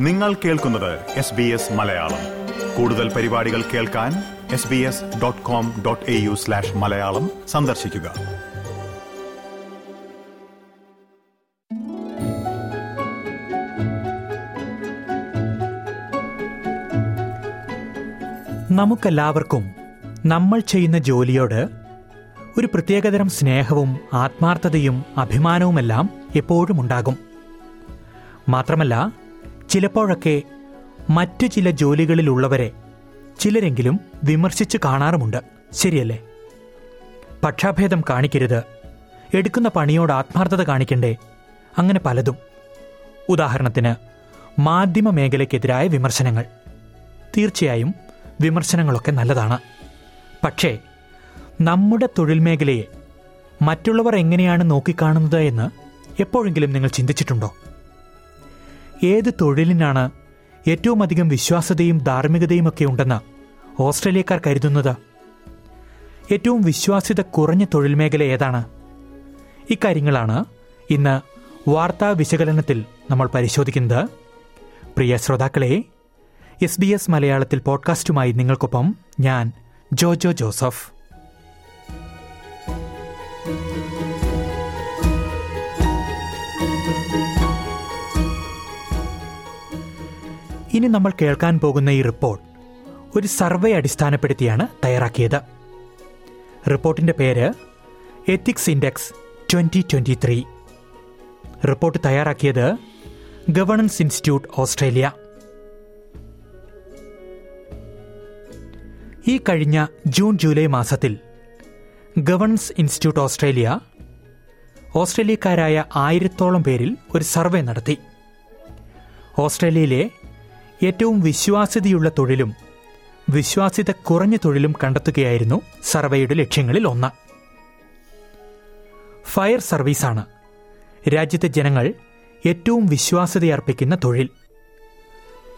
നിങ്ങൾ കേൾക്കുന്നത് S B S Malayalam. കൂടുതൽ പരിപാടികൾ കേൾക്കാൻ S B S dot com dot A U slash Malayalam സന്ദർശിക്കുക. നമുക്കെല്ലാവർക്കും നമ്മൾ ചെയ്യുന്ന ജോലിയോട് ഒരു പ്രത്യേകതരം സ്നേഹവും ആത്മാർത്ഥതയും അഭിമാനവുമെല്ലാം എപ്പോഴും ഉണ്ടാകും. മാത്രമല്ല ചിലപ്പോഴൊക്കെ മറ്റു ചില ജോലികളിലുള്ളവരെ ചിലരെങ്കിലും വിമർശിച്ച് കാണാറുമുണ്ട്. ശരിയല്ലേ? പക്ഷാഭേദം കാണിക്കരുത്. എടുക്കുന്ന പണിയോട് ആത്മാർത്ഥത കാണിക്കണ്ടേ? അങ്ങനെ പലതും. ഉദാഹരണത്തിന് മാധ്യമ മേഖലയ്ക്കെതിരായ വിമർശനങ്ങൾ. തീർച്ചയായും വിമർശനങ്ങളൊക്കെ നല്ലതാണ്. പക്ഷേ നമ്മുടെ തൊഴിൽ മേഖലയെ മറ്റുള്ളവർ എങ്ങനെയാണ് നോക്കിക്കാണുന്നത് എന്ന് എപ്പോഴെങ്കിലും നിങ്ങൾ ചിന്തിച്ചിട്ടുണ്ടോ? ഏത് തൊഴിലിനാണ് ഏറ്റവും അധികം വിശ്വാസതയും ധാർമ്മികതയും ഒക്കെ ഉണ്ടെന്ന് ഓസ്ട്രേലിയക്കാർ കരുതുന്നത്? ഏറ്റവും വിശ്വാസ്യത കുറഞ്ഞ തൊഴിൽ മേഖല ഏതാണ്? ഇക്കാര്യങ്ങളാണ് ഇന്ന് വാർത്താ വിശകലനത്തിൽ നമ്മൾ പരിശോധിക്കുന്നത്. പ്രിയ ശ്രോതാക്കളെ എസ് ബി എസ് മലയാളത്തിൽ പോഡ്കാസ്റ്റുമായി നിങ്ങൾക്കൊപ്പം ഞാൻ ജോജോ ജോസഫ്. ഇനി നമ്മൾ കേൾക്കാൻ പോകുന്ന ഈ റിപ്പോർട്ട് ഒരു സർവേ അടിസ്ഥാനപ്പെടുത്തിയാണ് തയ്യാറാക്കിയത്. റിപ്പോർട്ടിന്റെ പേര് ethics index twenty twenty three report തയ്യാറാക്കിയത് ഗവർണൻസ് ഇൻസ്റ്റിറ്റ്യൂട്ട് ഓസ്ട്രേലിയ ഈ കഴിഞ്ഞ ജൂൺ ജൂലൈ മാസത്തിൽ ഗവർണൻസ് ഇൻസ്റ്റിറ്റ്യൂട്ട് ഓസ്ട്രേലിയ ഓസ്ട്രേലിയക്കാരായ ആയിരത്തോളം പേരിൽ ഒരു സർവേ നടത്തി. ഓസ്ട്രേലിയയിലെ ഏറ്റവും വിശ്വാസ്യതയുള്ള തൊഴിലും വിശ്വാസ്യത കുറഞ്ഞ തൊഴിലും കണ്ടെത്തുകയായിരുന്നു സർവേയുടെ ലക്ഷ്യങ്ങളിൽ ഒന്ന്. ഫയർ സർവീസാണ്. രാജ്യത്തെ ജനങ്ങൾ ഏറ്റവും വിശ്വാസ്യതയർപ്പിക്കുന്ന തൊഴിൽ.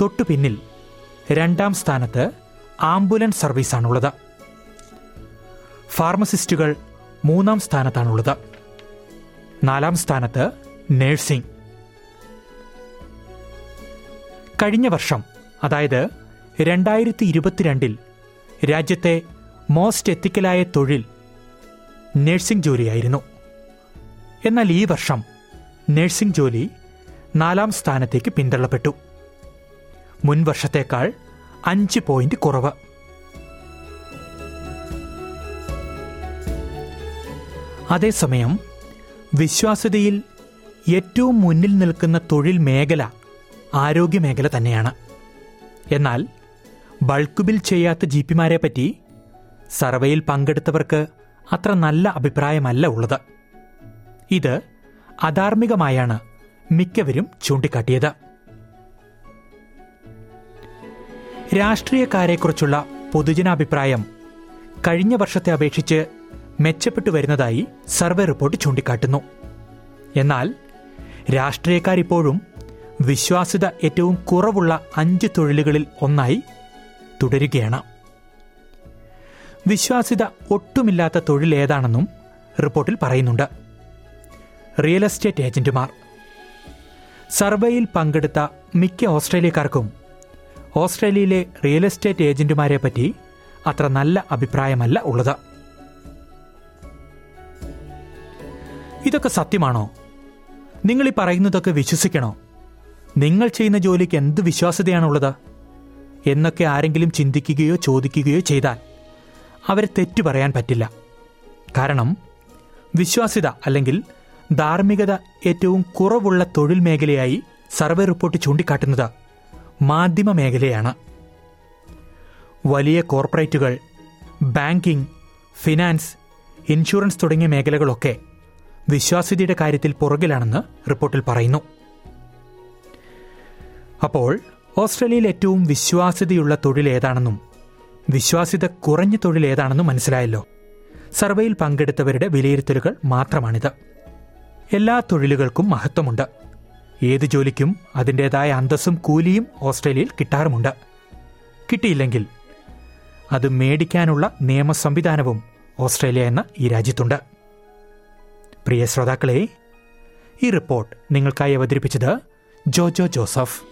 തൊട്ടു പിന്നിൽ രണ്ടാം സ്ഥാനത്ത് ആംബുലൻസ് സർവീസാണുള്ളത്. ഫാർമസിസ്റ്റുകൾ മൂന്നാം സ്ഥാനത്താണുള്ളത്. നാലാം സ്ഥാനത്ത് നഴ്സിംഗ്. കഴിഞ്ഞ വർഷം അതായത് രണ്ടായിരത്തി ഇരുപത്തിരണ്ടിൽ രാജ്യത്തെ മോസ്റ്റ് എത്തിക്കലായ തൊഴിൽ നഴ്സിംഗ് ജോലിയായിരുന്നു. എന്നാൽ ഈ വർഷം നഴ്സിംഗ് ജോലി നാലാം സ്ഥാനത്തേക്ക് പിന്തള്ളപ്പെട്ടു. മുൻ വർഷത്തേക്കാൾ അഞ്ച് പോയിന്റ് കുറവ്. അതേസമയം വിശ്വാസ്യതയിൽ ഏറ്റവും മുന്നിൽ നിൽക്കുന്ന തൊഴിൽ മേഖല ആരോഗ്യ മേഖല തന്നെയാണ്. എന്നാൽ ബൾക്ക് ബിൽ ചെയ്യാത്ത ജി പിമാരെ പറ്റി സർവേയിൽ പങ്കെടുത്തവർക്ക് അത്ര നല്ല അഭിപ്രായമല്ല ഉള്ളത്. ഇത് അധാർമികമായാണ് മിക്കവരും ചൂണ്ടിക്കാട്ടിയത്. രാഷ്ട്രീയക്കാരെക്കുറിച്ചുള്ള പൊതുജനാഭിപ്രായം കഴിഞ്ഞ വർഷത്തെ അപേക്ഷിച്ച് മെച്ചപ്പെട്ടു വരുന്നതായി സർവേ റിപ്പോർട്ട് ചൂണ്ടിക്കാട്ടുന്നു. എന്നാൽ രാഷ്ട്രീയക്കാരിപ്പോഴും വിശ്വാസ്യത ഏറ്റവും കുറവുള്ള അഞ്ച് തൊഴിലുകളിൽ ഒന്നായി തുടരുകയാണ്. വിശ്വാസ്യത ഒട്ടുമില്ലാത്ത തൊഴിൽ ഏതാണെന്നും റിപ്പോർട്ടിൽ പറയുന്നുണ്ട്. റിയൽ എസ്റ്റേറ്റ് ഏജന്റുമാർ. സർവേയിൽ പങ്കെടുത്ത മിക്ക ഓസ്ട്രേലിയക്കാർക്കും ഓസ്ട്രേലിയയിലെ റിയൽ എസ്റ്റേറ്റ് ഏജന്റുമാരെ പറ്റി അത്ര നല്ല അഭിപ്രായമല്ല ഉള്ളത്. ഇതൊക്കെ സത്യമാണോ? നിങ്ങൾ ഈ പറയുന്നതൊക്കെ വിശ്വസിക്കണോ? നിങ്ങൾ ചെയ്യുന്ന ജോലിക്ക് എന്ത് വിശ്വാസ്യതയാണുള്ളത്? എന്നൊക്കെ ആരെങ്കിലും ചിന്തിക്കുകയോ ചോദിക്കുകയോ ചെയ്താൽ അവരെ തെറ്റു പറയാൻ പറ്റില്ല. കാരണം വിശ്വാസ്യത അല്ലെങ്കിൽ ധാർമ്മികത ഏറ്റവും കുറവുള്ള തൊഴിൽ മേഖലയായി സർവേ റിപ്പോർട്ട് ചൂണ്ടിക്കാട്ടുന്നത് മാധ്യമ മേഖലയാണ്. വലിയ കോർപ്പറേറ്റുകൾ ബാങ്കിംഗ് ഫിനാൻസ് ഇൻഷുറൻസ് തുടങ്ങിയ മേഖലകളൊക്കെ വിശ്വാസ്യതയുടെ കാര്യത്തിൽ പുറകിലാണെന്ന് റിപ്പോർട്ടിൽ പറയുന്നു. അപ്പോൾ ഓസ്ട്രേലിയയിൽ ഏറ്റവും വിശ്വാസ്യതയുള്ള തൊഴിൽ ഏതാണെന്നും വിശ്വാസ്യത കുറഞ്ഞ തൊഴിൽ ഏതാണെന്നും മനസ്സിലായല്ലോ. സർവേയിൽ പങ്കെടുത്തവരുടെ വിലയിരുത്തലുകൾ മാത്രമാണിത്. എല്ലാ തൊഴിലുകൾക്കും മഹത്വമുണ്ട്. ഏത് ജോലിക്കും അതിന്റെതായ അന്തസ്സും കൂലിയും ഓസ്ട്രേലിയയിൽ കിട്ടാറുമുണ്ട്. കിട്ടിയില്ലെങ്കിൽ അത് മേടിക്കാനുള്ള നിയമ സംവിധാനവും ഓസ്ട്രേലിയ എന്ന ഈ രാജ്യത്തുണ്ട്. പ്രിയ ശ്രോതാക്കളെ ഈ റിപ്പോർട്ട് നിങ്ങൾക്കായി അവതരിപ്പിച്ചത് ജോജോ ജോസഫ്.